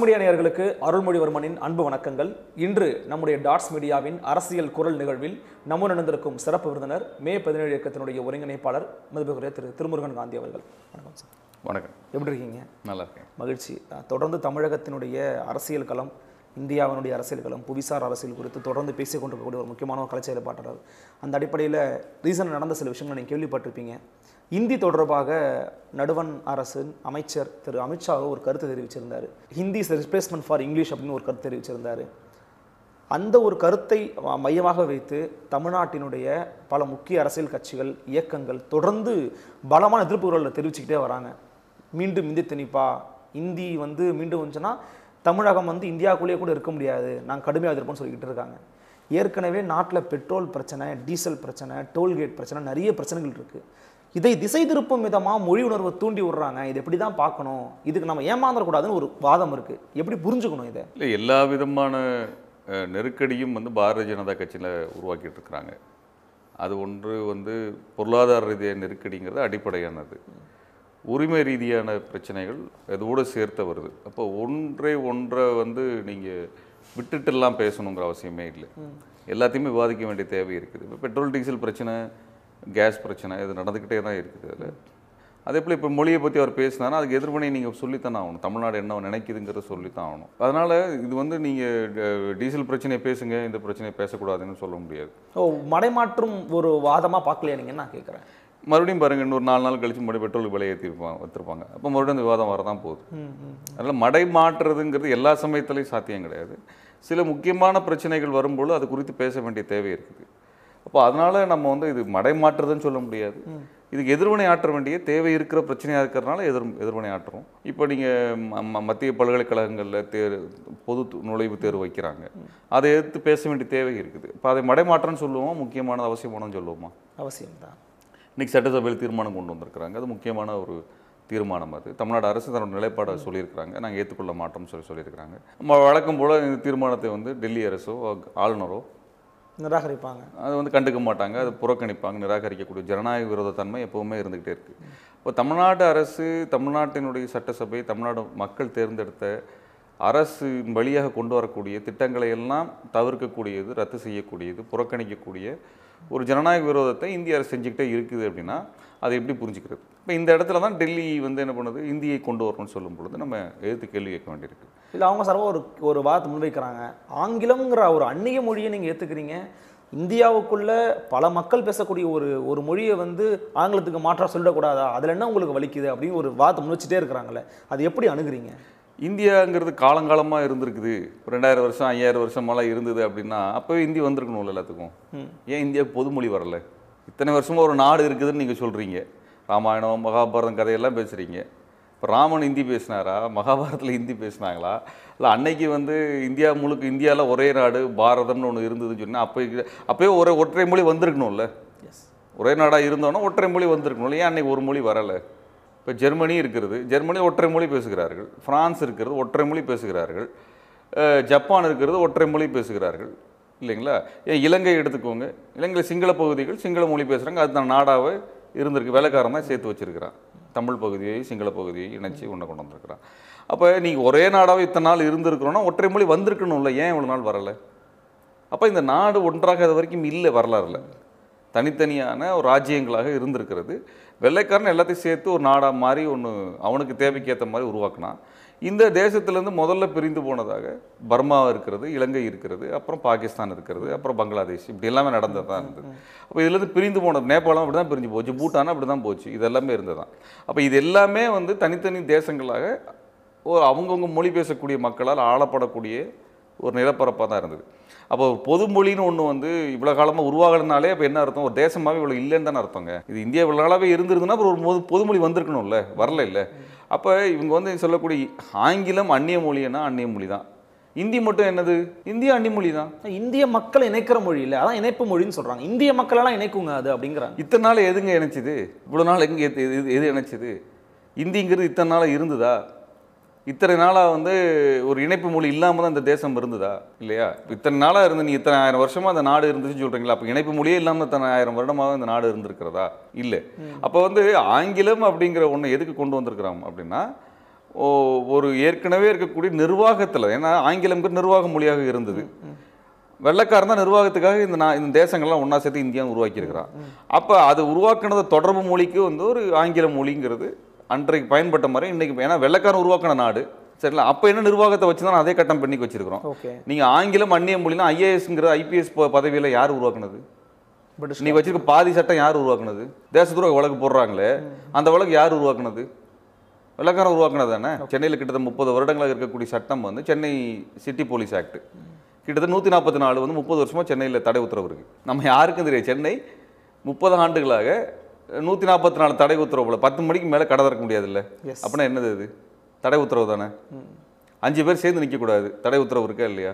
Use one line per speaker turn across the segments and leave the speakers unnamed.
Media நேயர்களுக்கு அருள்மொழிவர்மனின் அன்பு வணக்கங்கள். இன்று நம்முடைய டாட்ஸ் மீடியாவின் அரசியல் குரல் நிகழ்வில் நம்முடன் இணைந்திருக்கும் சிறப்பு விருந்தினர் மே பதினேழு இயக்கத்தினுடைய ஒருங்கிணைப்பாளர் மதிப்புக்குரிய திரு திருமுருகன் காந்தி அவர்கள். வணக்கம் சார்.
வணக்கம்.
எப்படி இருக்கீங்க?
நல்லா இருக்கேன்.
மகிழ்ச்சி. தொடர்ந்து தமிழகத்தினுடைய அரசியல் களம் இந்தியாவினுடைய அரசியல் களம் புவிசார் அரசியல் குறித்து தொடர்ந்து பேசிக் கொண்டிருக்கக்கூடிய ஒரு முக்கியமான கலை செயல்பாட்டாளர் அந்த அடிப்படையில் ரீசன் நடந்த சில விஷயங்களை நீங்கள் கேள்விப்பட்டிருப்பீங்க. இந்தி தொடர்பாக நடுவன் அரசின் அமைச்சர் திரு அமித்ஷா ஒரு கருத்து தெரிவிச்சிருந்தார். ஹிந்தி ரிப்ளேஸ்மெண்ட் ஃபார் இங்கிலீஷ் அப்படின்னு ஒரு கருத்து தெரிவிச்சிருந்தார். அந்த ஒரு கருத்தை மையமாக வைத்து தமிழ்நாட்டினுடைய பல முக்கிய அரசியல் கட்சிகள் இயக்கங்கள் தொடர்ந்து பலமான எதிர்ப்புகளை தெரிவிச்சுக்கிட்டே வராங்க. மீண்டும் இந்தி திணிப்பா? இந்தி வந்து மீண்டும் வந்துச்சுன்னா தமிழகம் வந்து இந்தியாவுக்குள்ளேயே கூட இருக்க முடியாது. நாங்கள் கடுமையாக எதிர்ப்போம்னு சொல்லிக்கிட்டு இருக்காங்க. ஏற்கனவே நாட்டில் பெட்ரோல் பிரச்சனை டீசல் பிரச்சனை டோல்கேட் பிரச்சனை நிறைய பிரச்சனைகள் இருக்குது இதை திசை திருப்பும் விதமாக மொழி உணர்வை தூண்டி விடுறாங்க. இது எப்படி தான் பார்க்கணும்? இதுக்கு நம்ம ஏமாந்துடக்கூடாதுன்னு ஒரு வாதம் இருக்குது எப்படி புரிஞ்சுக்கணும் இதை?
இல்லை எல்லா விதமான நெருக்கடியும் வந்து பாரதிய ஜனதா கட்சியில் உருவாக்கிட்டு இருக்கிறாங்க. அது ஒன்று வந்து பொருளாதார ரீதியான நெருக்கடிங்கிறது அடிப்படையானது. உரிமை ரீதியான பிரச்சனைகள் இதோடு சேர்த்து வருது. அப்போ ஒன்றே ஒன்றை வந்து நீங்கள் விட்டுட்டெல்லாம் பேசணுங்கிற அவசியமே இல்லை. எல்லாத்தையுமே விவாதிக்க வேண்டிய தேவை இருக்குது. இப்போ பெட்ரோல் டீசல் பிரச்சனை கேஸ் பிரச்சனை இது நடந்துக்கிட்டே தான் இருக்குது அதில். அதே போல் இப்போ மொழியை பற்றி அவர் பேசினாரா அதுக்கு எதிர்வினை நீங்கள் சொல்லித்தானே ஆகணும். தமிழ்நாடு என்ன நினைக்குதுங்கிறத சொல்லித்தான் ஆகணும். அதனால் இது வந்து நீங்கள் டீசல் பிரச்சனையை பேசுங்க இந்த பிரச்சனையை பேசக்கூடாதுன்னு சொல்ல முடியாது.
ஓ மடைமாற்றும் ஒரு வாதமாக பார்க்கலையா நீங்கள் நான் கேட்குறேன்.
மறுபடியும் பாருங்க இன்னொரு நாலு நாள் கழிச்சு மறுபடியும் பெட்ரோலுக்கு விலை ஏற்றிருப்பாங்க வச்சிருப்பாங்க அப்போ மறுபடியும் அந்த விவாதம் வரதான் போகுது. அதனால் மடை மாற்றுறதுங்கிறது எல்லா சமயத்துலையும் சாத்தியம் கிடையாது. சில முக்கியமான பிரச்சனைகள் வரும்போது அது குறித்து பேச வேண்டிய தேவை இருக்குது. அப்போ அதனால் நம்ம வந்து இது மடை மாற்றுறதுன்னு சொல்ல முடியாது. இதுக்கு எதிர்வினை ஆற்ற வேண்டிய தேவை இருக்கிற பிரச்சனையாக இருக்கிறதுனால எதிர் எதிர்வினை ஆற்றுறோம். இப்போ நீங்கள் மத்திய பல்கலைக்கழகங்களில் தேர் பொது நுழைவுத் தேர்வு வைக்கிறாங்க. அதை எதிர்த்து பேச வேண்டிய தேவை இருக்குது. இப்போ அதை மடை மாற்றம்னு சொல்லுவோமா? முக்கியமானது அவசியமானது சொல்லுவோமா?
அவசியம்தான்
இன்னைக்கு சட்டசபையில் தீர்மானம் கொண்டு வந்திருக்கிறாங்க. அது முக்கியமான ஒரு தீர்மானம் அது. தமிழ்நாடு அரசு தன்னோட நிலைப்பாடை சொல்லியிருக்கிறாங்க. நாங்கள் ஏற்றுக்கொள்ள மாட்டோம்னு சொல்லி சொல்லியிருக்கிறாங்க. நம்ம வழக்கம் போல் இந்த தீர்மானத்தை வந்து டெல்லி அரசோ ஆளுநரோ
நிராகரிப்பாங்க.
அது வந்து கண்டுக்க மாட்டாங்க அது புறக்கணிப்பாங்க நிராகரிக்கக்கூடிய ஜனநாயக விரோத தன்மை எப்போவுமே இருந்துக்கிட்டே இருக்குது இப்போ தமிழ்நாடு அரசு தமிழ்நாட்டினுடைய சட்டசபை தமிழ்நாடு மக்கள் தேர்ந்தெடுத்த அரசு வழியாக கொண்டு வரக்கூடிய திட்டங்களை எல்லாம் தவிர்க்கக்கூடியது ரத்து செய்யக்கூடியது புறக்கணிக்கக்கூடிய ஒரு ஜனநாயக விரோதத்தை இந்திய அரசு செஞ்சுக்கிட்டே இருக்குது அப்படின்னா அதை எப்படி புரிஞ்சுக்கிறது? இப்போ இந்த இடத்துல தான் டெல்லி வந்து என்ன பண்ணுது? இந்தியை கொண்டு வரணும்னு சொல்லும் பொழுது நம்ம எதிர்த்து கேள்வி கேட்க வேண்டியிருக்கு.
இல்லை அவங்க சர்வ ஒரு ஒரு வாதத்தை முன்வைக்கிறாங்க. ஆங்கிலம்ங்கிற ஒரு அந்நிய மொழியை நீங்கள் ஏற்றுக்கிறீங்க இந்தியாவுக்குள்ள பல மக்கள் பேசக்கூடிய ஒரு ஒரு மொழியை வந்து ஆங்கிலத்துக்கு மாற்றா சொல்லிடக்கூடாதா? அதில் என்ன உங்களுக்கு வலிக்குது? அப்படின்னு ஒரு வாதத்தை முன்வச்சுட்டே இருக்கிறாங்களே அது எப்படி அணுகுறீங்க?
இந்தியாங்கிறது காலங்காலமாக இருந்திருக்குது. ரெண்டாயிரம் வருஷம் ஐயாயிரம் வருஷமெல்லாம் இருந்தது அப்படின்னா அப்போவே இந்தி வந்திருக்கணும்ல எல்லாத்துக்கும். ஏன் இந்தியாவுக்கு பொதுமொழி வரல? இத்தனை வருஷமா ஒரு நாடு இருக்குதுன்னு நீங்கள் சொல்கிறீங்க ராமாயணம் மகாபாரதம் கதையெல்லாம் பேசுகிறீங்க இப்போ ராமன் ஹிந்தி பேசினாரா? மகாபாரதத்தில் ஹிந்தி பேசினாங்களா? இல்லை அன்னைக்கு வந்து இந்தியா முழுக்க இந்தியாவில் ஒரே நாடு பாரதம்னு ஒன்று இருந்ததுன்னு சொன்னால் அப்போ அப்போயே ஒரே ஒற்றை மொழி வந்திருக்கணும்ல?
எஸ்
ஒரே நாடாக இருந்தோன்னா ஒற்றை மொழி வந்திருக்கணும் ஏன் அன்னைக்கு ஒரு மொழி வரலை? இப்போ ஜெர்மனி இருக்கிறது ஜெர்மனி ஒற்றை மொழி பேசுகிறார்கள். பிரான்ஸ் இருக்கிறது ஒற்றை மொழி பேசுகிறார்கள். ஜப்பான் இருக்கிறது ஒற்றை மொழி பேசுகிறார்கள். இல்லைங்களா? ஏன் இலங்கை எடுத்துக்கோங்க. இலங்கை சிங்கள பகுதிகள் சிங்கள மொழி பேசுகிறாங்க அது தான் நாடாவே இருந்திருக்கு. வேலைக்காரன் தான் சேர்த்து வச்சிருக்கிறான். தமிழ் பகுதியை சிங்கள பகுதியை இணைச்சி ஒன்று கொண்டு வந்திருக்கிறான். அப்போ நீங்கள் ஒரே நாடாக இத்தனை நாள் இருந்திருக்கிறோன்னா ஒற்றை மொழி வந்திருக்கணும்ல. ஏன் இவ்வளோ நாள் வரலை? அப்போ இந்த நாடு ஒன்றாக இது வரைக்கும் இல்லை வரலாறுல. தனித்தனியான ஒரு ராஜ்யங்களாக இருந்திருக்கிறது. வெள்ளைக்காரன் எல்லாத்தையும் சேர்த்து ஒரு நாடாக மாதிரி ஒன்று அவனுக்கு தேவைக்கேற்ற மாதிரி உருவாக்குனான். இந்த தேசத்திலேருந்து முதல்ல பிரிந்து போனதாக பர்மா இருக்கிறது இலங்கை இருக்கிறது அப்புறம் பாகிஸ்தான் இருக்கிறது அப்புறம் பங்களாதேஷ் இப்படி எல்லாமே நடந்தது தான் இருந்தது அப்போ இதுலேருந்து பிரிந்து போனது நேபாளம் அப்படி தான் பிரிஞ்சு போச்சு பூட்டானும் அப்படி தான் போச்சு இது எல்லாமே இருந்ததுதான். அப்போ இது எல்லாமே வந்து தனித்தனி தேசங்களாக ஒரு அவங்கவுங்க மொழி பேசக்கூடிய மக்களால் ஆளப்படக்கூடிய ஒரு நிலப்பரப்பாக தான் இருந்தது. அப்போ பொதுமொழின்னு ஒன்று வந்து இவ்வளோ காலமாக உருவாகலனாலே அப்போ என்ன அர்த்தம்? ஒரு தேசமாகவே இவ்வளோ இல்லைன்னு தானே அர்த்தங்க. இது இந்தியா இவ்வளோ நாளாகவே இருந்திருந்ததுன்னா அப்புறம் ஒரு பொது பொதுமொழி வந்திருக்கணும்ல வரல இல்லை. அப்போ இவங்க வந்து சொல்லக்கூடிய ஆங்கிலம் அந்நிய மொழின்னா அந்நிய மொழி தான் இந்தி மட்டும் என்னது? இந்தியா அந்நிய மொழி தான்
இந்திய மக்களை இணைக்கிற மொழி இல்லை. அதான் இணைப்பு மொழின்னு சொல்றாங்க. இந்திய மக்களெல்லாம் இணைக்குங்க அது அப்படிங்கிறாங்க.
இத்தனை நாள் எதுங்க இணைச்சிது? இவ்வளோ நாள் எங்க எது எது- இணைச்சிது? இந்திங்கிறது இத்தனை நாளாக இருந்ததா? இத்தனை நாளாக வந்து ஒரு இணைப்பு மொழி இல்லாமல் தான் இந்த தேசம் இருந்ததா? இல்லையா? இத்தனை நாளாக இருந்து நீ இத்தனை ஆயிரம் வருஷமாக அந்த நாடு இருந்துச்சுன்னு சொல்கிறீங்களா அப்போ இணைப்பு மொழியே இல்லாமல் இத்தனை ஆயிரம் வருடமாக இந்த நாடு இருந்திருக்கிறதா? இல்லை. அப்போ வந்து ஆங்கிலம் அப்படிங்கிற ஒன்று எதுக்கு கொண்டு வந்திருக்கிறோம் அப்படின்னா ஓ- ஒரு ஏற்கனவே இருக்கக்கூடிய நிர்வாகத்தில் ஏன்னா ஆங்கிலம்ங்கிற நிர்வாக மொழியாக இருந்தது. வெள்ளைக்காரன் தான் நிர்வாகத்துக்காக இந்த நான் இந்த தேசங்கள்லாம் ஒன்றா சேர்த்து இந்தியா உருவாக்கியிருக்கிறான். அப்போ அது உருவாக்குனது தொடர்பு மொழிக்கு வந்து ஒரு ஆங்கில மொழிங்கிறது அன்றைக்கு பயன்பட்ட மாதிரி இன்னைக்கு ஏன்னா வெள்ளைக்காரன் உருவாக்கின நாடு. சரிங்களா? அப்போ என்ன நிர்வாகத்தை வச்சு தான் அதே கட்டம் பண்ணி வச்சிருக்கிறோம்.
ஓகே.
நீங்கள் ஆங்கிலம் அந்நிய மொழினா ஐஏஎஸ்ங்கிற ஐபிஎஸ் பதவியில் யார் உருவாக்குனது? நீ வச்சிருக்க பாதி சட்டம் யார் உருவாக்குனது? தேச துரோக வழக்கு போடுறாங்களே அந்த வழக்கு யார் உருவாக்குனது? வெள்ளக்காரன் உருவாக்குனது தானே? சென்னையில் கிட்டத்தட்ட முப்பது வருடங்களாக இருக்கக்கூடிய சட்டம் வந்து சென்னை சிட்டி போலீஸ் ஆக்ட். கிட்டத்தட்ட நூற்றி நாற்பத்தி நாலு வந்து முப்பது வருஷமாக சென்னையில் தடை உத்தரவு இருக்கு. நம்ம யாருக்கும் தெரியாது. சென்னை முப்பது ஆண்டுகளாக நூற்றி நாற்பத்தி நாலு தடை உத்தரவுல பத்து மணிக்கு மேலே கடை திறக்க முடியாதுல்ல? அப்படின்னா என்னது இது தடை உத்தரவு தானே? அஞ்சு பேர் சேர்ந்து நிற்கக்கூடாது தடை உத்தரவு இருக்கா இல்லையா?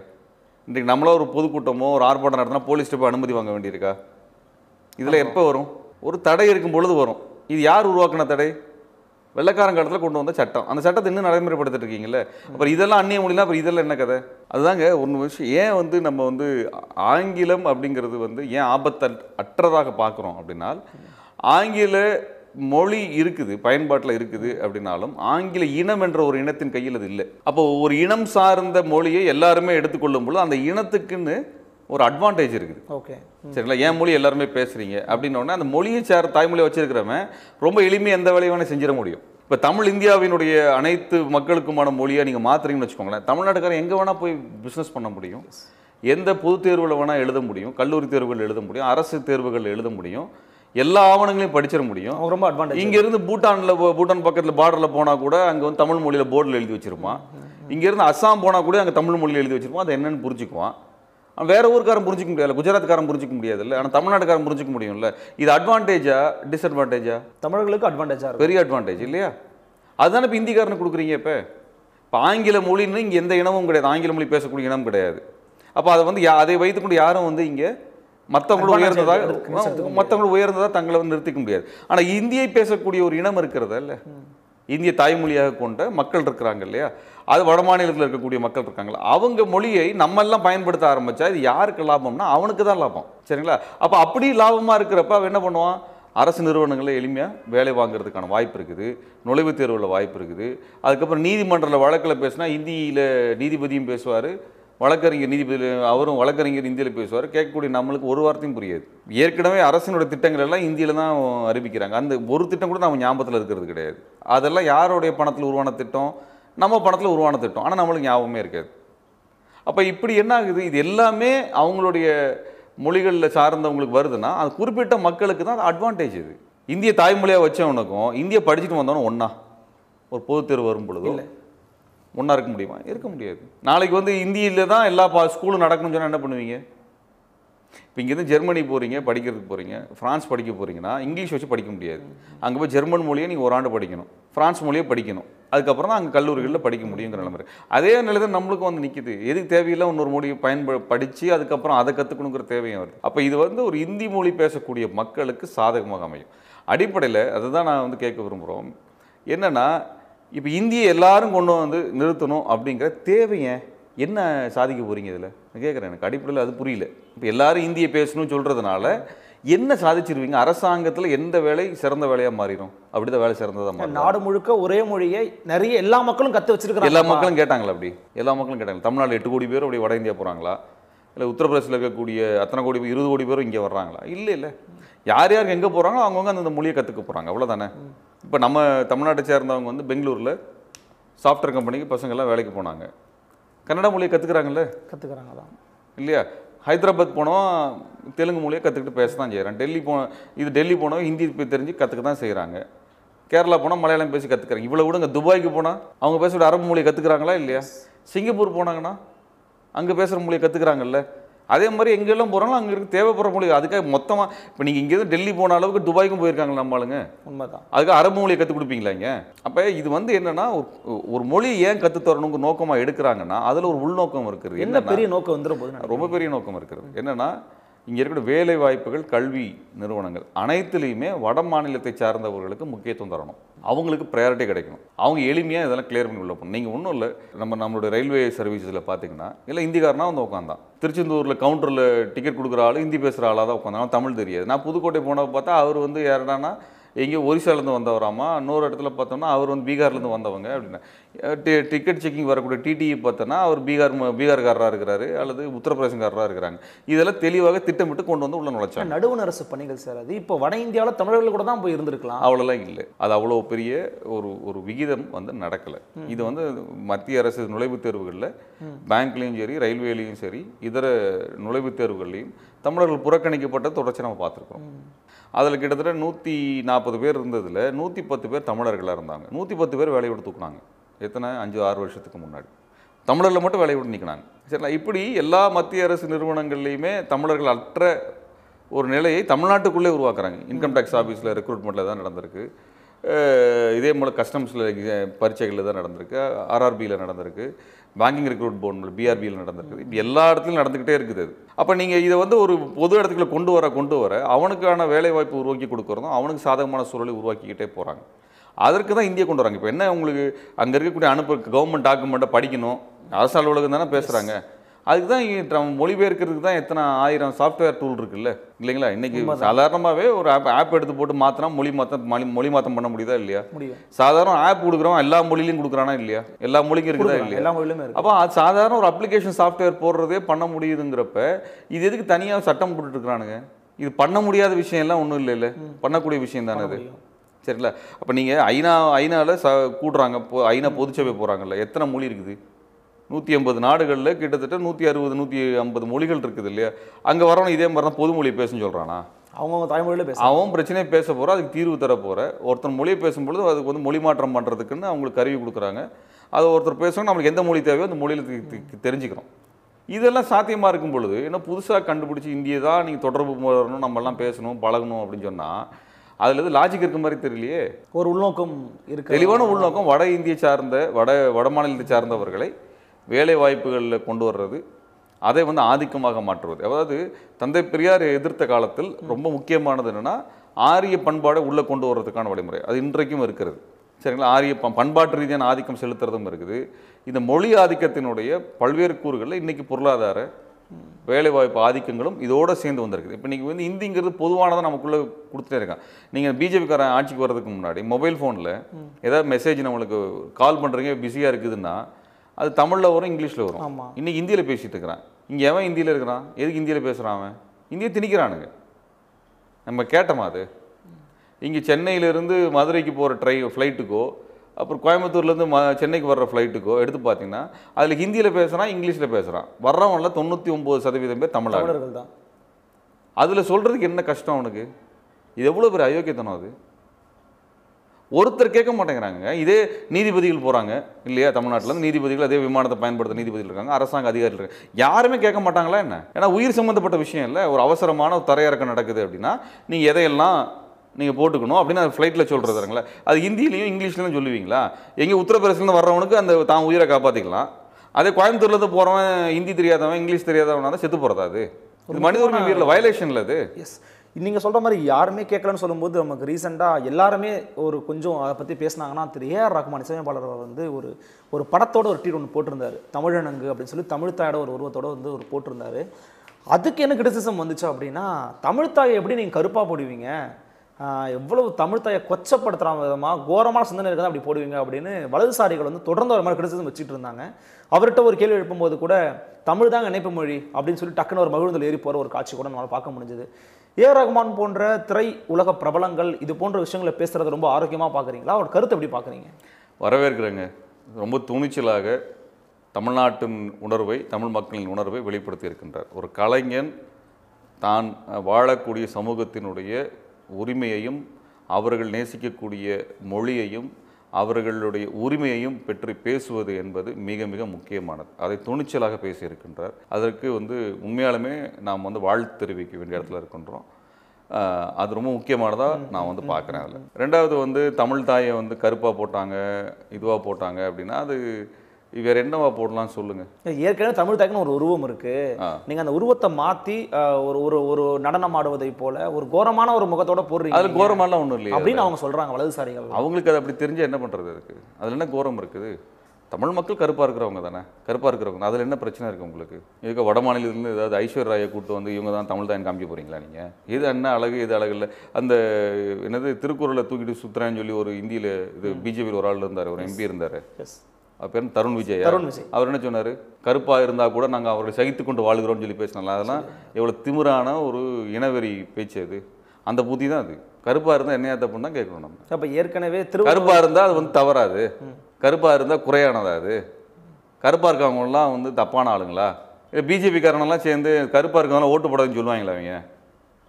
இன்றைக்கு நம்மளா ஒரு பொதுக்கூட்டமோ ஒரு ஆர்ப்பாட்டம் நடத்தினா போலீஸ்ட்டு போய் அனுமதி வாங்க வேண்டியிருக்கா? இதில் எப்போ வரும்? ஒரு தடை இருக்கும் பொழுது வரும். இது யார் உருவாக்கின தடை? வெள்ளைக்காரன் காலத்தில் கொண்டு வந்த சட்டம். அந்த சட்டத்தை இன்னும் நடைமுறைப்படுத்திட்டு இருக்கீங்கல்ல? அப்புறம் இதெல்லாம் அந்நிய மொழினா அப்புறம் இதெல்லாம் என்ன கதை? அதுதாங்க ஒன்று விஷயம். ஏன் வந்து நம்ம வந்து ஆங்கிலம் அப்படிங்கிறது வந்து ஏன் ஆபத்த அற்றதாக பார்க்குறோம் அப்படின்னால் ஆங்கில மொழி இருக்குது பயன்பாட்டில் இருக்குது அப்படின்னாலும் ஆங்கில இனம் என்ற ஒரு இனத்தின் கையில் அது இல்லை. அப்போ ஒரு இனம் சார்ந்த மொழியை எல்லாருமே எடுத்துக்கொள்ளும் பொழுது அந்த இனத்துக்குன்னு ஒரு அட்வான்டேஜ் இருக்குது.
ஓகே.
சரிங்களா? என் மொழி எல்லாருமே பேசுறீங்க? அப்படின்ன உடனே அந்த மொழியை சேர தாய்மொழியை வச்சிருக்கிறவன் ரொம்ப எளிமையாக எந்த வேலையை வேணால் செஞ்சிட முடியும். இப்போ தமிழ் இந்தியாவினுடைய அனைத்து மக்களுக்குமான மொழியை நீங்கள் மாத்துறீங்கன்னு வச்சுக்கோங்களேன் தமிழ்நாட்டுக்காரன் எங்கே வேணால் போய் பிஸ்னஸ் பண்ண முடியும். எந்த பொது தேர்வில் வேணால் எழுத முடியும் கல்லூரி தேர்வுகள் எழுத முடியும் அரசு தேர்வுகள் எழுத முடியும். எல்லா ஆவணங்களையும் படிச்சிட முடியும்.
ரொம்ப அட்வான்டேஜ்
இங்க இருந்து பூட்டான்ல பூட்டான் பக்கத்துல பார்டர்ல போனா கூட அங்க வந்து தமிழ் மொழியில போர்டில் எழுதி வச்சிருப்பான் இங்க இருந்து அஸ்ஸாம் போனா கூட அங்க தமிழ் மொழியில எழுதி வச்சிருப்பான் அது என்னன்னு புரிஞ்சுக்குவான். வேற ஊருக்காரன் புரிஞ்சிக்க முடியாது குஜராத்காரன் புரிஞ்சிக்க முடியாதுல்ல ஆனா தமிழ்நாட்டுக்காரன் புரிஞ்சிக்க முடியும்ல. இது அட்வான்டேஜா டிஸ்அட்வான்டேஜா
தமிழர்களுக்கு அட்வான்டேஜாக இருக்கும்.
பெரிய அட்வான்டேஜ் இல்லையா? அதுதானே இப்போ இந்திக்காரனுக்கு கொடுக்குறீங்க இப்போ? இப்போ ஆங்கில மொழின்னு இங்கே எந்த இனமும் கிடையாது. ஆங்கில மொழி பேசக்கூடிய இனம் கிடையாது. அப்போ அதை வந்து யா- அதை வைத்துக்கொண்டு யாரும் வந்து இங்கே மற்றவங்களும் உயர்ந்ததாக மற்றவங்களும் உயர்ந்ததாக தங்களை வந்து நிறுத்திக்க முடியாது. ஆனால் இந்தியை பேசக்கூடிய ஒரு இனம் இருக்கிறதா இல்லை? இந்திய தாய்மொழியாக கொண்ட மக்கள் இருக்கிறாங்க இல்லையா? அது வட மாநிலத்தில் இருக்கக்கூடிய மக்கள் இருக்காங்களா? அவங்க மொழியை நம்ம எல்லாம் பயன்படுத்த ஆரம்பிச்சா இது யாருக்கு லாபம்னா அவனுக்கு தான் லாபம். சரிங்களா? அப்போ அப்படி லாபமாக இருக்கிறப்ப அவன் என்ன பண்ணுவான்? அரசு நிறுவனங்களில் எளிமையாக வேலை வாங்குறதுக்கான வாய்ப்பு இருக்குது. நுழைவுத் தேர்வில் வாய்ப்பு இருக்குது. அதுக்கப்புறம் நீதிமன்றத்தில் வழக்கில் பேசினா இந்தியில் நீதிபதியும் பேசுவார். வழக்கறிஞர் நீதிபதி அவரும் வழக்கறிஞர் இந்தியில் பேசுவார். கேட்கக்கூடிய நம்மளுக்கு ஒரு வார்த்தையும் புரியாது. ஏற்கனவே அரசினுடைய திட்டங்கள் எல்லாம் இந்தியில் தான் அறிவிக்கிறாங்க. அந்த ஒரு திட்டம் கூட நம்ம ஞாபகத்தில் இருக்கிறது கிடையாது. அதெல்லாம் யாருடைய பணத்தில் உருவான திட்டம்? நம்ம பணத்தில் உருவான திட்டம். ஆனால் நம்மளுக்கு ஞாபகமே இருக்காது. அப்போ இப்படி என்ன ஆகுது? இது எல்லாமே அவங்களுடைய மொழிகளில் சார்ந்தவங்களுக்கு வருதுன்னா அது குறிப்பிட்ட மக்களுக்கு தான் அது அட்வான்டேஜ் இது. இந்திய தாய்மொழியாக வச்சவனுக்கும் இந்திய படிச்சுட்டு வந்தவனும் ஒன்றா ஒரு பொதுத்தேர்வு வரும் பொழுது
இல்லை.
ஒன்றா இருக்க முடியுமா? இருக்க முடியாது. நாளைக்கு வந்து இந்தியில தான் எல்லா பா ஸ்கூலும் நடக்கணும்னு சொன்னால் என்ன பண்ணுவீங்க? இப்போ இங்கேருந்து ஜெர்மனி போகிறீங்க படிக்கிறதுக்கு போகிறீங்க ஃப்ரான்ஸ் படிக்க போகிறீங்கன்னா இங்கிலீஷ் வச்சு படிக்க முடியாது. அங்கே போய் ஜெர்மன் மொழியை நீங்கள் ஒரு ஆண்டு படிக்கணும். ஃப்ரான்ஸ் மொழியை படிக்கணும். அதுக்கப்புறம் தான் அங்கே கல்லூரிகளில் படிக்க முடியுங்கிற நிலைமை அதே நிலை தான் நம்மளுக்கும் வந்து நிற்கிது எதுக்கு தேவையில்லை இன்னொரு மொழியை பயன்ப படித்து அதுக்கப்புறம் அதை கற்றுக்கணுங்கிற தேவையும் வருது. அப்போ இது வந்து ஒரு இந்தி மொழி பேசக்கூடிய மக்களுக்கு சாதகமாக அமையும். அடிப்படையில் அதுதான் நான் வந்து கேட்க விரும்புகிறோம் என்னென்னா இப்போ இந்தியை எல்லாரும் கொண்டு வந்து நிறுத்தணும் அப்படிங்கிற தேவை ஏன்? என்ன சாதிக்க போறீங்க இதில்? நான் கேட்குறேன் எனக்கு அடிப்படையில் அது புரியல. இப்போ எல்லாரும் இந்தியை பேசணும்னு சொல்கிறதுனால என்ன சாதிச்சிருவீங்க? அரசாங்கத்தில் எந்த வேலை சிறந்த வேலையாக மாறிடும்? அப்படிதான் வேலை சிறந்ததாக மாறும்.
நாடு முழுக்க ஒரே மொழியை நிறைய எல்லா மக்களும் கத்து வச்சிருக்காங்க
எல்லா மக்களும் கேட்டாங்களா அப்படி? எல்லா மக்களும் கேட்டாங்க. தமிழ்நாடு எட்டு கோடி பேர் அப்படி வட இந்தியா போகிறாங்களா இல்லை உத்தரப்பிரதேசில் இருக்கக்கூடிய அத்தனை கோடி பேர், இருபது கோடி பேரும் இங்கே வர்றாங்களா? இல்லை இல்லை. யார் யாருக்கு எங்கே போகிறாங்களோ அவங்கவுங்க அந்தந்த மொழியை கற்றுக்க போகிறாங்க அவ்வளோதானே இப்போ நம்ம தமிழ்நாட்டை சேர்ந்தவங்க வந்து பெங்களூரில் சாஃப்ட்வேர் கம்பெனிக்கு பசங்கள்லாம் வேலைக்கு போனாங்க. கன்னட மொழியை கற்றுக்குறாங்கல்ல
கத்துக்கிறாங்க தான்
இல்லையா? ஹைதராபாத் போனோம் தெலுங்கு மொழியை கற்றுக்கிட்டு பேச தான் செய்கிறான் டெல்லி போ இது டெல்லி போனோம் ஹிந்தி போய் தெரிஞ்சு கற்றுக்க தான் செய்கிறாங்க கேரளா போனால் மலையாளம் பேசி கற்றுக்குறாங்க இவ்வளோ விடுங்க துபாய்க்கு போனால் அவங்க பேசுகிற அரபு மொழியை கற்றுக்குறாங்களா இல்லையா? சிங்கப்பூர் போனாங்கன்னா அங்கே பேசுகிற மொழியை கற்றுக்குறாங்கல்ல அதே மாதிரி எங்கெல்லாம் போகிறாங்களோ அங்கே இருக்க தேவைப்படுற மொழி அதுக்காக மொத்தமாக இப்போ நீங்கள் இங்கேருந்து டெல்லி போன அளவுக்கு துபாய்க்கும் போயிருக்காங்க நம்ம ஆளுங்க.
உண்மைதான்.
அதுக்கு அரபு மொழியை கற்றுக் கொடுப்பீங்களா இங்க? அப்போ இது வந்து என்னன்னா ஒரு- ஒரு மொழியை ஏன் கற்றுத் தரணுங்க நோக்கமாக எடுக்கிறாங்கன்னா அதில் ஒரு உள்நோக்கம் இருக்குது.
என்ன பெரிய நோக்கம் வந்துடும் போது
ரொம்ப பெரிய நோக்கம் இருக்கிறது என்னன்னா இங்கே இருக்கிற வேலை வாய்ப்புகள் கல்வி நிறுவனங்கள் அனைத்துலேயுமே வட மாநிலத்தை சார்ந்தவர்களுக்கு முக்கியத்துவம் தரணும். அவங்களுக்கு ப்ரையாரிட்டி கிடைக்கணும். அவங்க எளிமையாக இதெல்லாம் கிளியர் பண்ணி உள்ள போகணும். நீங்கள் ஒன்றும் இல்லை நம்ம நம்மளுடைய ரயில்வே சர்வீஸில் பார்த்தீங்கன்னா இல்லை ஹிந்திக்காரனா வந்து உட்காந்தான் திருச்செந்தூரில் கவுண்டரில் டிக்கெட் கொடுக்குற ஆள் ஹிந்தி பேசுகிற ஆளாக தான் உட்காந்தான் தமிழ் தெரியாது. நான் புதுக்கோட்டை போனப்போ பார்த்தா அவர் வந்து யாரடானா எங்கேயோ ஒரிசாலேருந்து வந்தவராமா? இன்னொரு இடத்துல பார்த்தோம்னா அவர் வந்து பீகார்லேருந்து வந்தவங்க அப்படின்னா. டி- டிக்கெட் செக்கிங் வரக்கூடிய டிடிஇ பார்த்தோன்னா அவர் பீகார் பீகார்காரராக இருக்கிறாரு அல்லது உத்தரப்பிரதேசக்காரராக இருக்கிறாங்க. இதெல்லாம் தெளிவாக திட்டமிட்டு கொண்டு வந்து உள்ள நுழைச்சாங்க.
நடுவண் அரசு பணிகள் சார் அது. இப்போ வட இந்தியாவில் தமிழர்கள் கூட தான் போய் இருந்திருக்கலாம்.
அவ்வளோலாம் இல்லை. அது அவ்வளோ பெரிய ஒரு ஒரு விகிதம் வந்து நடக்கலை. இது வந்து மத்திய அரசு நுழைவுத் தேர்வுகளில் பேங்க்லேயும் சரி ரயில்வேலையும் சரி இதர நுழைவுத் தேர்வுகள்லையும் தமிழர்கள் புறக்கணிக்கப்பட்ட தொடர்ச்சி நம்ம பார்த்துருக்கோம். அதில் கிட்டத்தட்ட நூற்றி நாற்பது பேர் இருந்ததில் நூற்றி பத்து பேர் தமிழர்களாக இருந்தாங்க. நூற்றி பத்து பேர் வேலையை விட்டு தூக்குனாங்க. எத்தனை? அஞ்சு ஆறு வருஷத்துக்கு முன்னாடி. தமிழரில் மட்டும் வேலையை விட்டு நிற்கினாங்க சரிங்களா? இப்படி எல்லா மத்திய அரசு நிறுவனங்கள்லையுமே தமிழர்கள் அற்ற ஒரு நிலையை தமிழ்நாட்டுக்குள்ளே உருவாக்குறாங்க. இன்கம் டேக்ஸ் ஆஃபீஸில் ரெக்ரூட்மெண்ட்டில் தான் நடந்திருக்கு. இதே போல் கஸ்டம்ஸில் பரீட்சைகளில் தான் நடந்திருக்கு. ஆர்ஆர்பியில் நடந்திருக்கு. பேங்கிங் ரெக்ரூட் போர்டில் பிஆர்பியில் நடந்திருக்கு இப்படி எல்லா இடத்துலையும் நடந்துக்கிட்டே இருக்குது அது. அப்போ நீங்கள் இதை வந்து ஒரு பொது இடத்துக்குள்ள கொண்டு வர கொண்டு வர அவனுக்கான வேலை வாய்ப்பு உருவாக்கி கொடுக்குறதும் அவனுக்கு சாதகமான சூழலை உருவாக்கிக்கிட்டே போகிறாங்க அதற்கு தான் இந்தியா கொண்டு வராங்க. இப்போ என்ன உங்களுக்கு அங்கே இருக்கக்கூடிய அனுப்பு கவர்மெண்ட் டாக்குமெண்ட்டை படிக்கணும்? அரசு அலுவலகம் தானே பேசுகிறாங்க அதுக்கு தான் மொழிபெயர்க்கிறதுக்கு தான் எத்தனை ஆயிரம் சாஃப்ட்வேர் டூல் இருக்குல்ல? இல்லைங்களா? இன்னைக்கு சாதாரணமாகவே ஒரு ஆப் ஆப் எடுத்து போட்டு மாற்றினா மொழி மாற்றம் மொழி மொழி மாற்றம் பண்ண முடியுதா இல்லையா? சாதாரண ஆப் கொடுக்குறோம் எல்லா மொழியிலையும் கொடுக்குறானா இல்லையா? எல்லா மொழிக்கும் இருக்குதா இல்லையா?
எல்லா மொழியிலுமே
அப்போ அது சாதாரண ஒரு அப்ளிகேஷன் சாஃப்ட்வேர் போடுறதே பண்ண முடியுதுங்கிறப்ப இது எதுக்கு தனியாக சட்டம் போட்டுட்டு இருக்கிறானுங்க இது பண்ண முடியாத விஷயம் எல்லாம் ஒன்றும் இல்லை இல்லை பண்ணக்கூடிய விஷயம் தானே அது. சரிங்களா? அப்போ நீங்கள் ஐநா ஐநாவில் ச கூடுறாங்க இப்போ ஐநா பொதுச்சபை போகிறாங்கல்ல எத்தனை மொழி இருக்குது? நூற்றி ஐம்பது நாடுகளில் கிட்டத்தட்ட நூற்றி அறுபது நூற்றி ஐம்பது மொழிகள் இருக்குது இல்லையா? அங்கே வரவன் இதே மாதிரி தான் பொது மொழி பேசுன்னு சொல்கிறானா
அவங்கவுங்க தாய்மொழியில பேச
அவன் பிரச்சனையை பேச போகிற அதுக்கு தீர்வு தர போகிற ஒருத்தர் மொழியை பேசும்பொழுது அதுக்கு வந்து மொழி மாற்றம் பண்ணுறதுக்குன்னு அவங்களுக்கு கருவி கொடுக்குறாங்க. அது ஒருத்தர் பேசணும் நம்மளுக்கு எந்த மொழி தேவையோ அந்த மொழியில் தெரிஞ்சுக்கிறோம். இதெல்லாம் சாத்தியமாக இருக்கும் பொழுது என்ன புதுசாக கண்டுபிடிச்சி இந்திய தான் நீங்கள் தொடர்பு வரணும் நம்மலாம் பேசணும் பழகணும் அப்படின்னு சொன்னால் அதில் எது லாஜிக் இருக்க மாதிரி தெரியலையே?
ஒரு உள்நோக்கம் இருக்கு
தெளிவான உள்நோக்கம் வட இந்திய சார்ந்த வட வட மாநிலத்தை சார்ந்தவர்களை வேலை வாய்ப்புகளில் கொண்டு வர்றது அதை வந்து ஆதிக்கமாக மாற்றுவது. அதாவது தந்தை பெரியார் எதிர்த்த காலத்தில் ரொம்ப முக்கியமானது என்னன்னா ஆரிய பண்பாடை உள்ளே கொண்டு வர்றதுக்கான வழிமுறை. அது இன்றைக்கும் இருக்கிறது. சரிங்களா? ஆரிய ப- பண்பாட்டு ரீதியான ஆதிக்கம் செலுத்துறதும் இருக்குது. இந்த மொழி ஆதிக்கத்தினுடைய பல்வேறு கூறுகளில் இன்னைக்கு பொருளாதார வேலைவாய்ப்பு ஆதிக்கங்களும் இதோட சேர்ந்து வந்திருக்குது. இப்போ நீங்கள் வந்து இந்திங்கிறது பொதுவானதை நமக்குள்ளே கொடுத்துட்டே இருக்கான் நீங்கள் பிஜேபிக்காரன் ஆட்சிக்கு வர்றதுக்கு முன்னாடி மொபைல் ஃபோனில் ஏதாவது மெசேஜ் நம்மளுக்கு கால் பண்ணுறீங்க பிஸியாக இருக்குதுன்னா அது தமிழில் வரும் இங்கிலீஷில் வரும்.
ஆமா.
இன்னைக்கு இந்தியில் பேசிட்டு இருக்கிறான் இங்கே எவன் இந்தியில் இருக்கிறான்? எதுக்கு இந்தியில் பேசுகிறான் அவன்? இந்தியை திணிக்கிறானுங்க. நம்ம கேட்டோமா அது? இங்கே சென்னையிலேருந்து மதுரைக்கு போகிற ட்ரை ஃப்ளைட்டுக்கோ அப்புறம் கோயம்புத்தூர்லேருந்து ம சென்னைக்கு வர்ற ஃப்ளைட்டுக்கோ எடுத்து பார்த்தீங்கன்னா அதில் ஹிந்தியில் பேசுகிறான் இங்கிலீஷில் பேசுகிறான் வர்றவன்ல தொண்ணூற்றி ஒம்பது சதவீதம் பேர்
தமிழர்கள் தான்
அதில் சொல்கிறதுக்கு என்ன கஷ்டம் அவனுக்கு? இது எவ்வளோ பெரிய அயோக்கியத்தனம் அது? ஒருத்தர் கேட்க மாட்டேங்கிறாங்க. இதே நீதிபதிகள் போகிறாங்க இல்லையா தமிழ்நாட்டில் நீதிபதிகள் அதே விமானத்தை பயன்படுத்த நீதிபதிகள் இருக்காங்க அரசாங்க அதிகாரிகள் இருக்காங்க. யாருமே கேட்க மாட்டாங்களா என்ன? ஏன்னா உயிர் சம்மந்தப்பட்ட விஷயம் இல்லை. ஒரு அவசரமான ஒரு தரையிறக்கம் நடக்குது அப்படின்னா நீங்கள் எதையெல்லாம் நீங்கள் போட்டுக்கணும் அப்படின்னு ஃப்ளைட்டில் சொல்கிறதுங்களா அது ஹிந்திலையும் இங்கிலீஷ்லையும் சொல்லுவீங்களா? எங்கே உத்தரப்பிரதேசலேருந்து வர்றவனுக்கு அந்த தான் உயிரை காப்பாற்றிக்கலாம் அதே கோயம்புத்தூர்லேருந்து போகிறவன் ஹிந்தி தெரியாதவன் இங்கிலீஷ் தெரியாதவனா தான் செத்து போகிறதா அது? மனித உரிமை மீறல வயலேஷன்ல அது.
எஸ் நீங்கள் சொல்கிற மாதிரி யாருமே கேட்கலன்னு சொல்லும்போது நமக்கு ரீசெண்டாக எல்லாருமே ஒரு கொஞ்சம் அதை பற்றி பேசுனாங்கன்னா திரு ஏஆர் ரகுமான் இசையமைப்பாளர் வந்து ஒரு ஒரு படத்தோட ஒரு டீட் ஒன்று போட்டிருந்தார். தமிழனங்கு அப்படின்னு சொல்லி தமிழ்த்தாயோட ஒரு உருவத்தோட வந்து ஒரு போட்டிருந்தாரு. அதுக்கு என்ன கிரிட்டிசிசம் வந்துச்சு அப்படின்னா தமிழ்த்தாயை எப்படி நீங்கள் கருப்பாக போடுவீங்க? எவ்வளவு தமிழ்த்தாயை கொச்சப்படுத்துகிற விதமாக கோரமான சிந்தனை இருக்கிறதா அப்படி போடுவீங்க அப்படின்னு வலதுசாரிகள் வந்து தொடர்ந்து ஒரு மாதிரி கிரிட்டிசிசம் வச்சுட்டு இருந்தாங்க. அவர்கிட்ட ஒரு கேள்வி எழுப்பும்போது கூட தமிழ் தாங்க இணைப்பு மொழி அப்படின்னு சொல்லி டக்குன்னு ஒரு மகிழ்ந்தல் ஏறி போகிற ஒரு காட்சி கூட நம்மளால் பார்க்க முடிஞ்சது. ஏ. ரகுமான் போன்ற திரை உலக பிரபலங்கள் இது போன்ற விஷயங்களை பேசுகிறது ரொம்ப ஆரோக்கியமாக பார்க்குறீங்களா அவர் கருத்தை எப்படி பார்க்குறீங்க
வரவேற்கிறேங்க. ரொம்ப துணிச்சலாக தமிழ்நாட்டின் உணர்வை தமிழ் மக்களின் உணர்வை வெளிப்படுத்தி இருக்கின்றார். ஒரு கலைஞன் தான் வாழக்கூடிய சமூகத்தினுடைய உரிமையையும் அவர்கள் நேசிக்கக்கூடிய மொழியையும் அவர்களுடைய உரிமையையும் பற்றி பேசுவது என்பது மிக மிக முக்கியமானது. அதை துணிச்சலாக பேசியிருக்கின்றார். அதற்கு வந்து உண்மையாலுமே நாம் வந்து வாழ்த்து தெரிவிக்க வேண்டிய இடத்துல இருக்கின்றோம். அது ரொம்ப முக்கியமானதாக நான் வந்து பார்க்குறேன் அதில். ரெண்டாவது வந்து தமிழ் தாயை வந்து கருப்பாக போட்டாங்க இதுவாக போட்டாங்க அப்படின்னா அது வேற என்னவா போடலாம்னு சொல்லுங்கள்
ஏற்கனவே தமிழ் தாய்க்குன்னு ஒரு உருவம் இருக்கு. நீங்க அந்த உருவத்தை மாத்தி ஒரு ஒரு ஒரு நடனம் ஆடுவதை போல ஒரு கோரமான ஒரு முகத்தோட போடுறீங்க.
அதில் கோரமெல்லாம் ஒன்றும் இல்லையா.
அப்படின்னு அவங்க சொல்றாங்க வலதுசாரிகள்.
அவங்களுக்கு அது அப்படி தெரிஞ்சு என்ன பண்ணுறது அதுக்கு? அதில் என்ன கோரம் இருக்குது? தமிழ் மக்கள் கருப்பாக இருக்கிறவங்க தானே? கருப்பாக இருக்கிறவங்க அதில் என்ன பிரச்சனை இருக்குது உங்களுக்கு? இதுக்கு வட மாநிலத்திலேருந்து ஏதாவது ஐஸ்வர்யா ராயை கூட்டு வந்து இவங்க தான் தமிழ் தான் காமிக்க போகிறீங்களா நீங்கள் இது என்ன அழகு இது அழகு இல்லை. அந்த என்னது திருக்குறளை தூக்கிட்டு சுத்துறேன்னு சொல்லி ஒரு இந்தியில் இது பிஜேபியில் ஒரு ஆள் இருந்தார் ஒரு எம்பி இருந்தார். பேர் தருண் விஜய்.
தருண் விஜய்.
அவர் என்ன சொன்னார்? கருப்பாக இருந்தால் கூட நாங்கள் அவர்களை சகித்து கொண்டு வாழ்கிறோம்னு சொல்லி பேசினால அதெல்லாம் எவ்வளோ திமிரான ஒரு இனவெறி பேச்சு அது. அந்த புத்தி தான் அது. கருப்பாக இருந்தால் என்னையா தப்புன்னு தான் கேட்கணும் நம்ம.
அப்ப ஏற்கனவே திரு
கருப்பாக இருந்தால் அது வந்து தவறாது. கருப்பாக இருந்தால் குறையானதா அது? கருப்பாக இருக்கவங்கலாம் வந்து தப்பான ஆளுங்களா? இல்லை பிஜேபி காரணம்லாம் சேர்ந்து கருப்பாக இருக்கவங்களாம் ஓட்டு போடாதுன்னு சொல்லுவாங்களா அவங்க?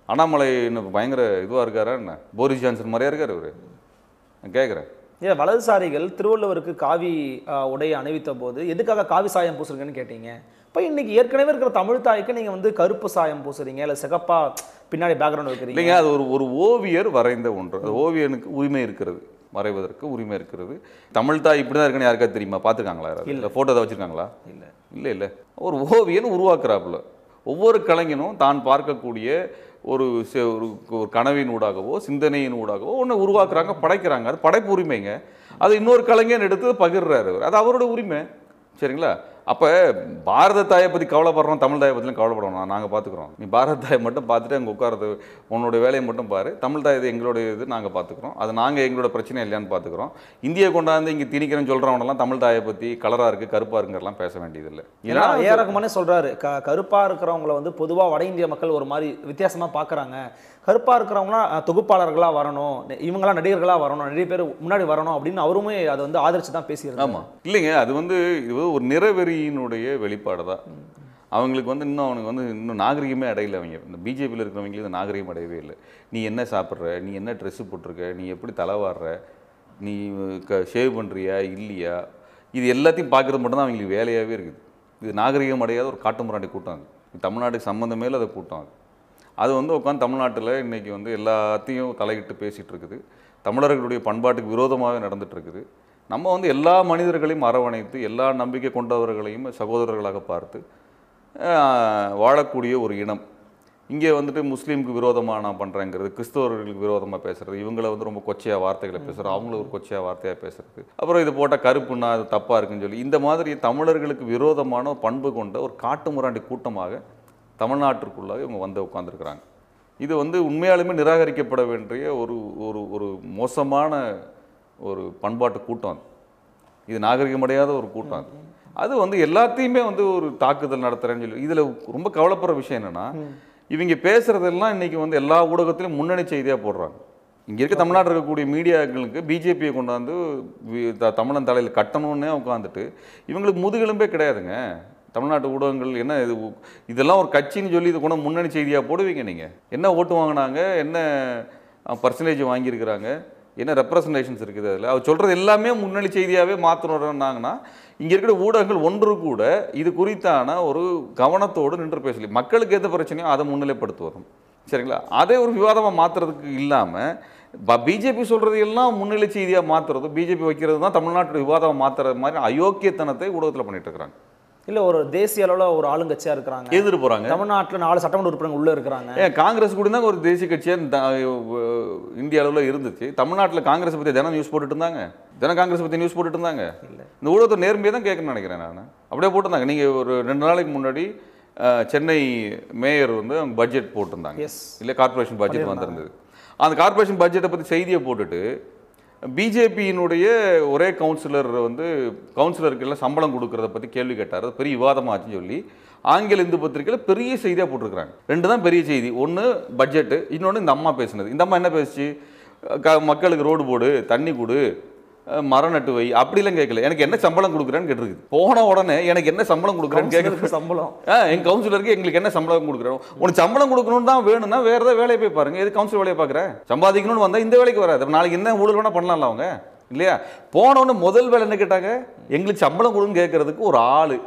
அண்ணாமலை இன்னும் பயங்கர இதுவாக இருக்காரா என்ன? போரிஸ் ஜான்சன் மாதிரியா இருக்காரு இவர் நான் கேட்குறேன்
ஏன் வலதுசாரிகள் திருவள்ளுவருக்கு காவி உடையை அணிவித்த போது எதுக்காக காவி சாயம் பூசுறீங்கன்னு கேட்டீங்க? இப்போ இன்னைக்கு ஏற்கனவே இருக்கிற தமிழ் தாய்க்கு நீங்க வந்து கருப்பு சாயம் பூசுறீங்க இல்ல சிகப்பா பின்னாடி பேக்ரவுண்ட் வைக்கிறீங்க.
இல்லைங்க அது ஒரு ஒரு ஓவியர் வரைந்த ஒன்று. அது ஓவியனுக்கு உரிமை இருக்கிறது வரைவதற்கு உரிமை இருக்கிறது. தமிழ் தாய் இப்படி தான் இருக்குன்னு யாருக்கா தெரியுமா? பார்த்துருக்காங்களா இல்லை. ஃபோட்டோ தான் வச்சுருக்காங்களா?
இல்ல.
இல்லை இல்லை. ஒரு ஓவியன் உருவாக்குறாப்புல. ஒவ்வொரு கலைஞனும் தான் பார்க்கக்கூடிய ஒரு ஒரு ஒரு கனவின் ஊடாகவோ சிந்தனையின் ஊடாகவோ ஒன்று உருவாக்குறாங்க படைக்கிறாங்க. அது படைப்பு உரிமைங்க. அது இன்னொரு கலைஞன் எடுத்து பகிர்றாரு அது அவரோட உரிமை. சரிங்களா? அப்போ பாரத தாயை பற்றி கவலைப்படுறோம் தமிழ் தாயை பற்றிலாம் கவலைப்படணும். நாங்கள் பார்த்துக்குறோம் நீ பாரத தாயை மட்டும் பார்த்துட்டு அங்கே உட்காரது உன்னோட வேலையை மட்டும் பாரு. தமிழ் தாய் இது எங்களுடைய இது நாங்கள் பார்த்துக்குறோம் அது நாங்கள் எங்களோட பிரச்சனை இல்லையான்னு பார்த்துக்குறோம் இந்தியை கொண்டாந்து இங்கே திணிக்கிறேன்னு சொல்கிறவனெல்லாம் தமிழ் தாயை பற்றி கலராக இருக்குது கருப்பாக இருக்குங்கிறலாம் பேச வேண்டியதில்லை.
ஏன்னா ஏ ரகுமானே சொல்றாரு க கருப்பா இருக்கிறவங்கள வந்து பொதுவா வட இந்திய மக்கள் ஒரு மாதிரி வித்தியாசமா பார்க்கறாங்க கருப்பா இருக்கிறவங்களாம் அஹ், தொகுப்பாளர்களா வரணும் இவங்களாம் நடிகர்களா வரணும் நிறைய பேர் முன்னாடி வரணும் அப்படின்னு அவருமே அதை வந்து ஆதரிச்சு தான் பேசியிருந்தாங்க
ஆமாம் இல்லைங்க அது வந்து இது ஒரு நிறவெறியினுடைய வெளிப்பாடு தான். அவங்களுக்கு வந்து இன்னும் அவனுக்கு வந்து இன்னும் நாகரிகமே அடையல அவங்க. இந்த பிஜேபியில் இருக்கிறவங்களுக்கு இந்த நாகரிகம் அடையவே இல்லை. நீ என்ன சாப்பிட்ற? நீ என்ன ட்ரெஸ்ஸு போட்டிருக்க? நீ எப்படி தலைவாடுற நீ க ஷேவ் பண்ணுறியா இல்லையா? இது எல்லாத்தையும் பார்க்குறது மட்டும்தான் அவங்களுக்கு வேலையாகவே இருக்குது. இது நாகரிகம் அடையாத ஒரு காட்டுமுறாண்டி கூட்டம் அது. இது தமிழ்நாட்டுக்கு சம்மந்தமே இல்லாத கூட்டம் அது. அது வந்து உட்காந்து தமிழ்நாட்டில் இன்றைக்கி வந்து எல்லாத்தையும் தலையிட்டு பேசிகிட்டு இருக்குது. தமிழர்களுடைய பண்பாட்டுக்கு விரோதமாகவே நடந்துகிட்ருக்குது இருக்குது. நம்ம வந்து எல்லா மனிதர்களையும் அரவணைத்து எல்லா நம்பிக்கை கொண்டவர்களையும் சகோதரர்களாக பார்த்து வாழக்கூடிய ஒரு இனம். இங்கே வந்துட்டு முஸ்லீமுக்கு விரோதமாக நான் பண்ணுறேங்கிறது கிறிஸ்தவர்களுக்கு விரோதமாக பேசுறது இவங்களை வந்து ரொம்ப கொச்சையாக வார்த்தைகளை பேசுகிறது அவங்கள ஒரு கொச்சையாக வார்த்தையாக பேசுறது. அப்புறம் இது போட்டால் கருப்புன்னா அது தப்பாக இருக்குன்னு சொல்லி இந்த மாதிரி தமிழர்களுக்கு விரோதமான பண்பு கொண்ட ஒரு காட்டு முராண்டி கூட்டமாக தமிழ்நாட்டிற்குள்ளாக இவங்க வந்து உட்காந்துருக்குறாங்க இது வந்து உண்மையாலுமே நிராகரிக்கப்பட வேண்டிய ஒரு ஒரு ஒரு மோசமான ஒரு பண்பாட்டு கூட்டம் அது. இது நாகரிகமடையாத ஒரு கூட்டம் அது. அது வந்து எல்லாத்தையுமே வந்து ஒரு தாக்குதல் நடத்துகிறேன்னு சொல்லி இதில் ரொம்ப கவலைப்படுற விஷயம் என்னென்னா இவங்க பேசுகிறதெல்லாம் இன்றைக்கி வந்து எல்லா ஊடகத்திலும் முன்னணி செய்தியாக போடுறாங்க. இங்கே இருக்க தமிழ்நாட்டில் இருக்கக்கூடிய மீடியாக்களுக்கு பிஜேபியை கொண்டாந்து த- தமிழன் தலையில் கட்டணும்னே உட்காந்துட்டு இவங்களுக்கு முதுகெலும்பே கிடையாதுங்க. தமிழ்நாட்டு ஊடகங்கள் என்ன இது இதெல்லாம் ஒரு கட்சின்னு சொல்லி இது கொண்டு முன்னணி செய்தியாக போடுவீங்க நீங்கள் என்ன ஓட்டு வாங்கினாங்க என்ன பர்சன்டேஜ் வாங்கியிருக்கிறாங்க? என்ன ரெப்ரசன்டேஷன்ஸ் இருக்குது அதில்? அவர் சொல்கிறது எல்லாமே முன்னணி செய்தியாகவே மாற்றணுன்னாங்கன்னா இங்கே இருக்கிற ஊடகங்கள் ஒன்று கூட இது குறித்தான ஒரு கவனத்தோடு நின்று பேசಲಿ மக்களுக்கு எந்த பிரச்சனையோ அதை முன்னிலைப்படுத்துவதும். சரிங்களா? அதே ஒரு விவாதமாக மாற்றுறதுக்கு இல்லாமல் பிஜேபி சொல்கிறது எல்லாம் முன்னிலை செய்தியாக மாற்றுறதும் பிஜேபி வைக்கிறது தான் தமிழ்நாட்டு விவாதமாக மாற்றுறது மாதிரி அயோக்கியத்தனத்தை ஊடகத்தில் பண்ணிகிட்டு இருக்கிறாங்க.
இல்ல ஒரு தேசிய அளவுல ஒரு ஆளுங்கட்சியா இருக்கிறாங்க.
எதிர்த்து போகிறாங்க
தமிழ்நாட்டுல நாலு சட்டமன்ற உறுப்பினர்கள் உள்ள இருக்கிறாங்க.
ஏன் காங்கிரஸ் கூட தான் ஒரு தேசிய கட்சியாக இந்திய அளவில் இருந்துச்சு. தமிழ்நாட்டில் காங்கிரஸ் பற்றி தினம் நியூஸ் போட்டுட்டு இருந்தாங்க. தினம் காங்கிரஸ் பற்றி நியூஸ் போட்டுட்டு இருந்தாங்க. இந்த ஊடகத்தை நேர்மையாக தான் கேட்கணும்னு நினைக்கிறேன் நான். அப்படியே போட்டிருந்தாங்க. நீங்கள் ஒரு ரெண்டு நாளைக்கு முன்னாடி சென்னை மேயர் வந்து அவங்க பட்ஜெட் போட்டிருந்தாங்க. இல்லை கார்ப்பரேஷன் பட்ஜெட் வந்திருந்தது. அந்த கார்ப்பரேஷன் பட்ஜெட்டை பற்றி செய்தியை போட்டுட்டு பிஜேபியினுடைய ஒரே கவுன்சிலர் வந்து கவுன்சிலருக்கெல்லாம் சம்பளம் கொடுக்கறத பற்றி கேள்வி கேட்டார். அது பெரிய விவாதமாச்சுன்னு சொல்லி ஆங்கில இந்து பத்திரிக்கையில் பெரிய செய்தியாக போட்டிருக்கிறாங்க. ரெண்டு தான் பெரிய செய்தி. ஒன்று பட்ஜெட்டு இன்னொன்று இந்த அம்மா பேசினது. இந்த அம்மா என்ன பேசுச்சு? க மக்களுக்கு ரோடு போடு தண்ணி கொடு மரம் நட்டு வை அப்படிலாம் கேட்கல. எனக்கு என்ன சம்பளம் கொடுக்குறேன்னு கேட்டிருக்கு. போன உடனே எனக்கு என்ன சம்பளம் கொடுக்குறேன்னு கேட்க
கவுன்சிலருக்கு சம்பளம்.
எங்க கவுன்சிலருக்கு எங்களுக்கு என்ன சம்பளம் கொடுக்குறோம்? உனக்கு சம்பளம் கொடுக்கணும்னு தான் வேணும்னா வேற ஏதாவது வேலையை போய் பாருங்க. எது கவுன்சில் வேலையை பார்க்குற? சம்பாதிக்கணும்னு வந்தா இந்த வேலைக்கு வராது. நாளைக்கு என்ன ஊழல் வேணா பண்ணலாம்ல அவங்க? இல்லையா? போன உடனே முதல் வேலை என்ன கேட்டாங்க? எங்களுக்கு சம்பளம் கொடுன்னு கேட்கறதுக்கு ஒரு ஆளு.